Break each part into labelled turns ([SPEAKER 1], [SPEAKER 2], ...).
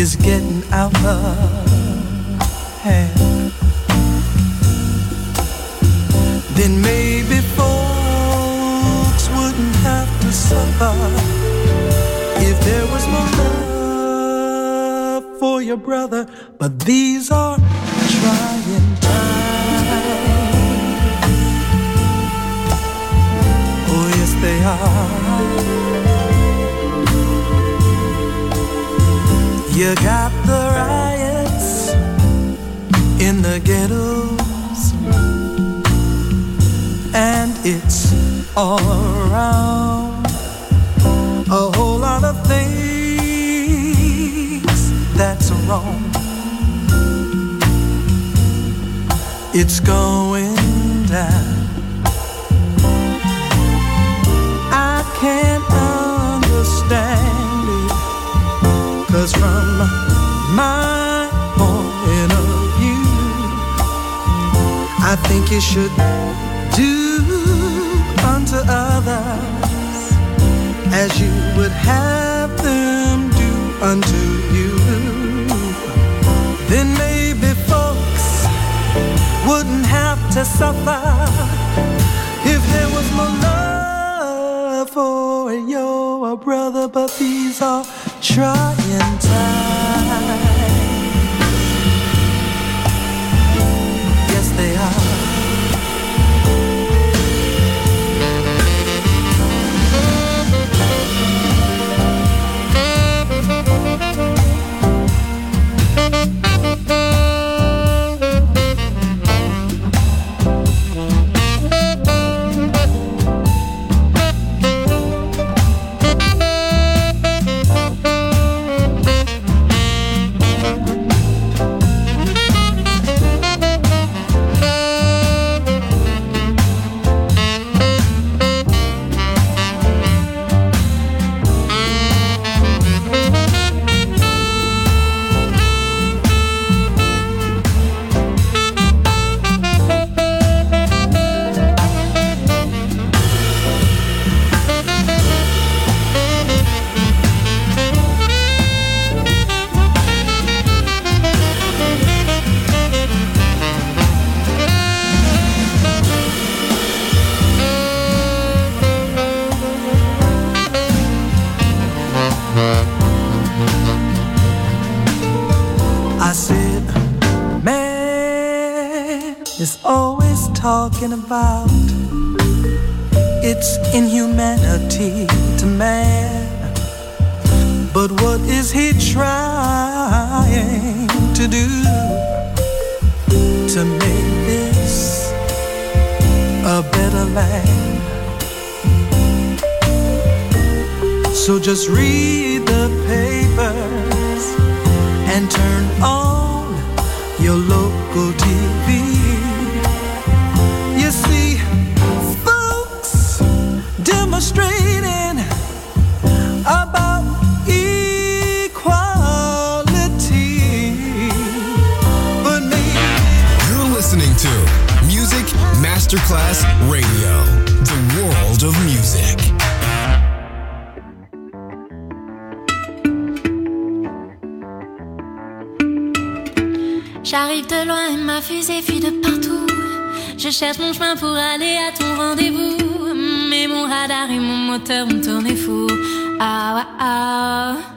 [SPEAKER 1] Is getting out of
[SPEAKER 2] hand, then maybe folks wouldn't have to suffer if there was brother. But these are trying times. Oh, yes, they are. You got the riots in the ghettos, and it's all around. Wrong. It's going down. I can't understand it. Cause from my point of view, I think you should do unto others as you would have them do unto you. Then maybe folks wouldn't have to suffer if there was more love for your brother. But these are trying about its inhumanity to man. But what is he trying to do to make this a better land? So just read the papers and turn on your local
[SPEAKER 3] Masterclass Radio, the world of music.
[SPEAKER 4] J'arrive de loin, ma fusée fuit de partout. Je cherche mon chemin pour aller à ton rendez-vous. Mais mon radar et mon moteur me tournent fou. Ah, ah, ah.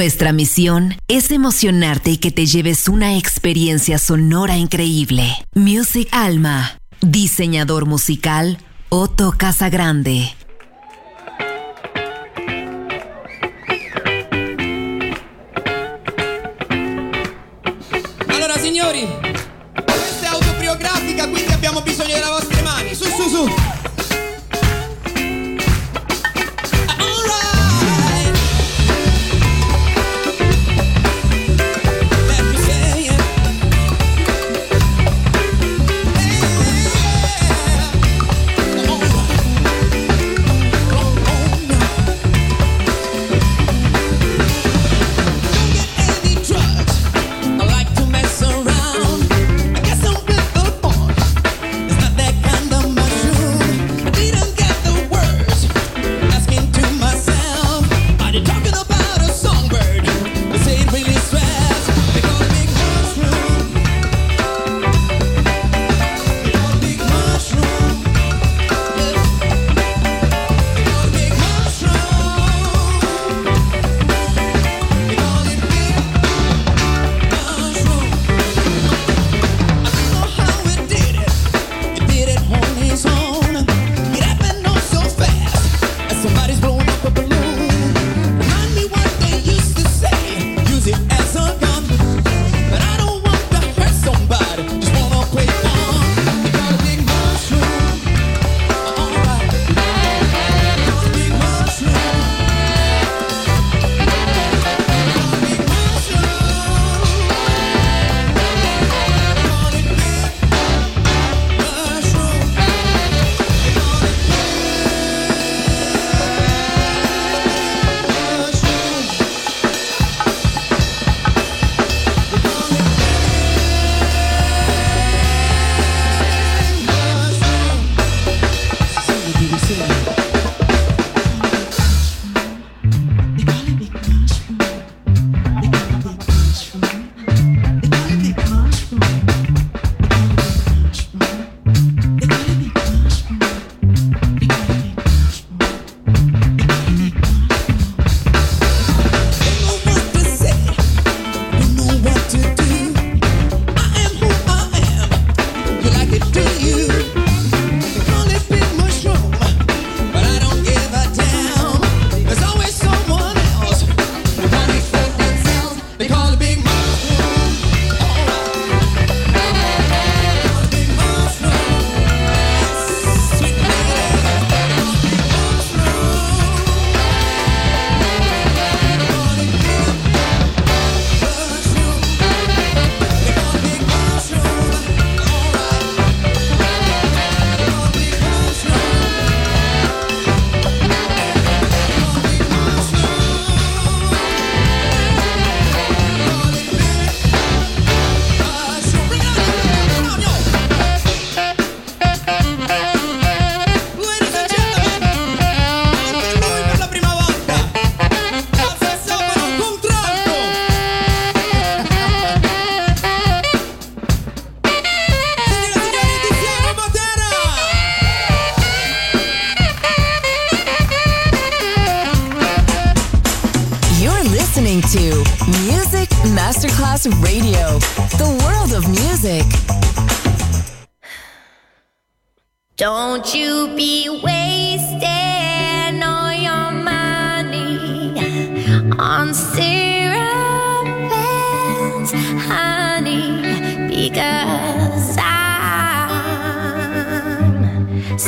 [SPEAKER 5] Nuestra misión es emocionarte y que te lleves una experiencia sonora increíble. Music Alma, diseñador musical Otto Casagrande.
[SPEAKER 6] Allora signori, questa è autobiografica, quindi abbiamo bisogno delle vostre mani. Su, su, su.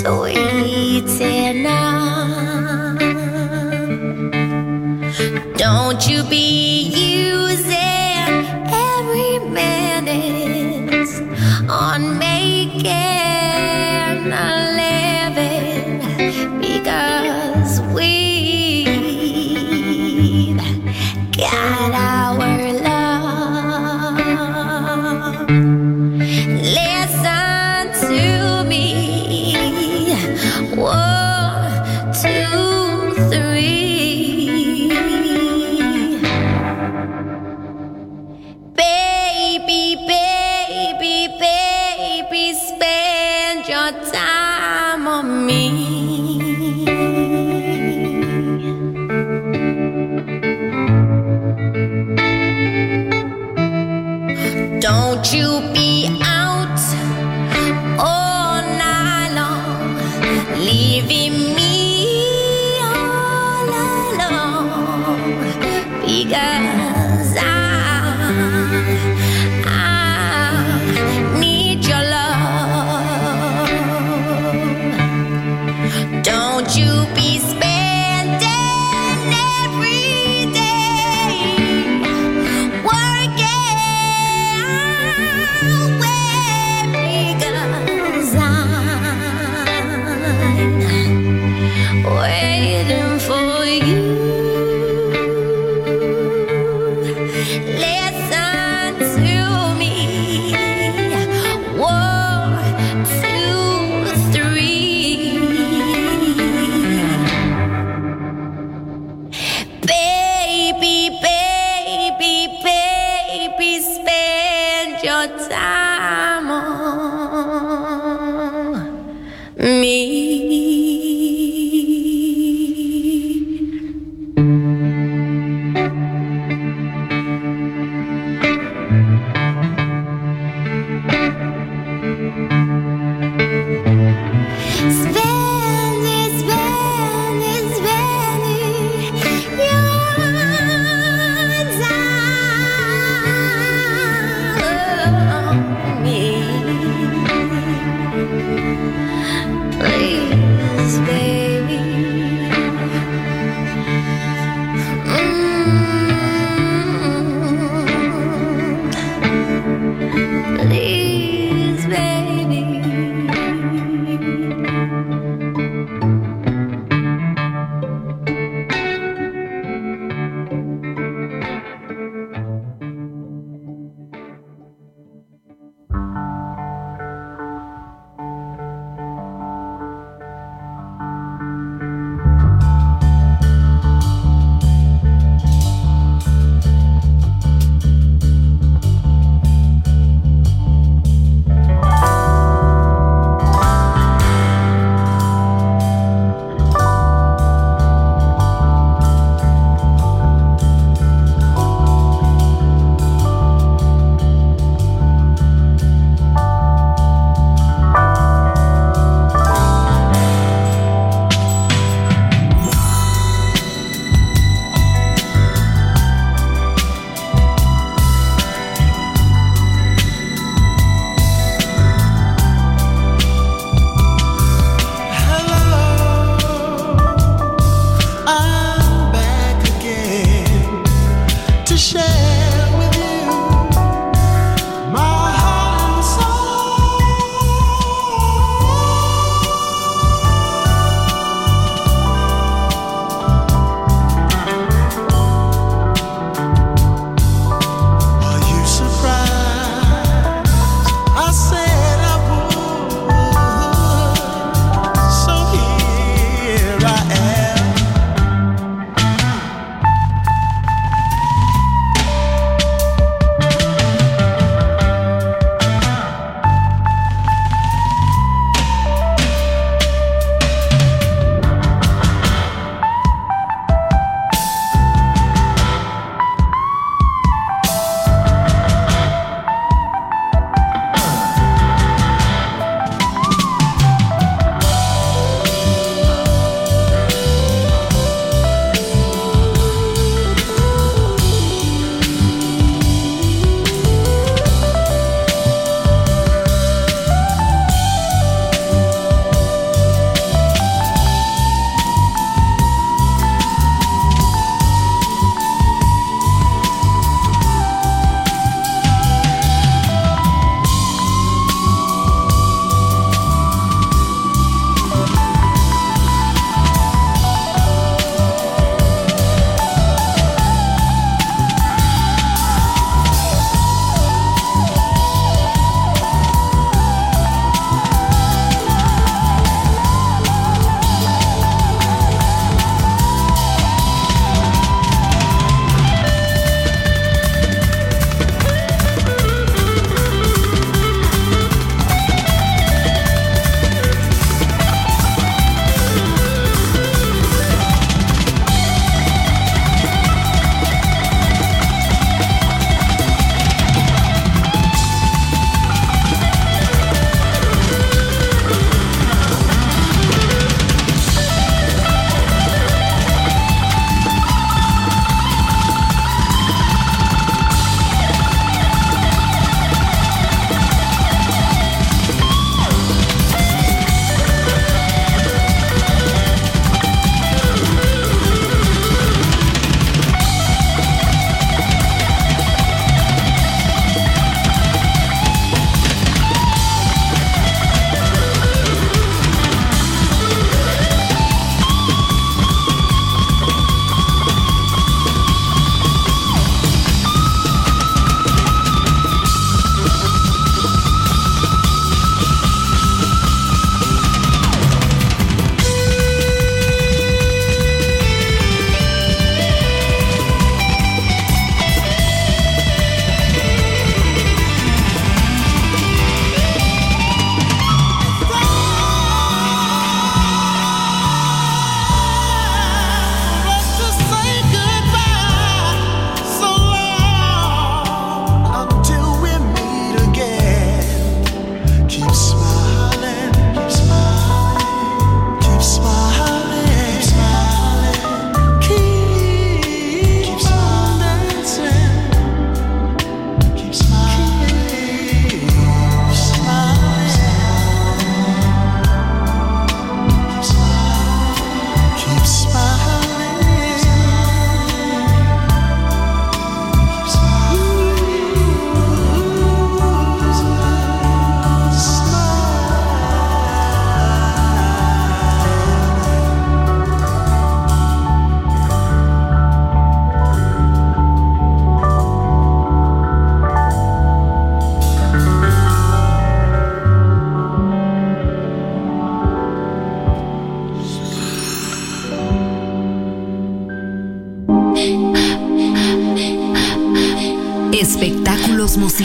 [SPEAKER 6] sweet
[SPEAKER 7] enough. Don't you be using every minute on making. Won't you be?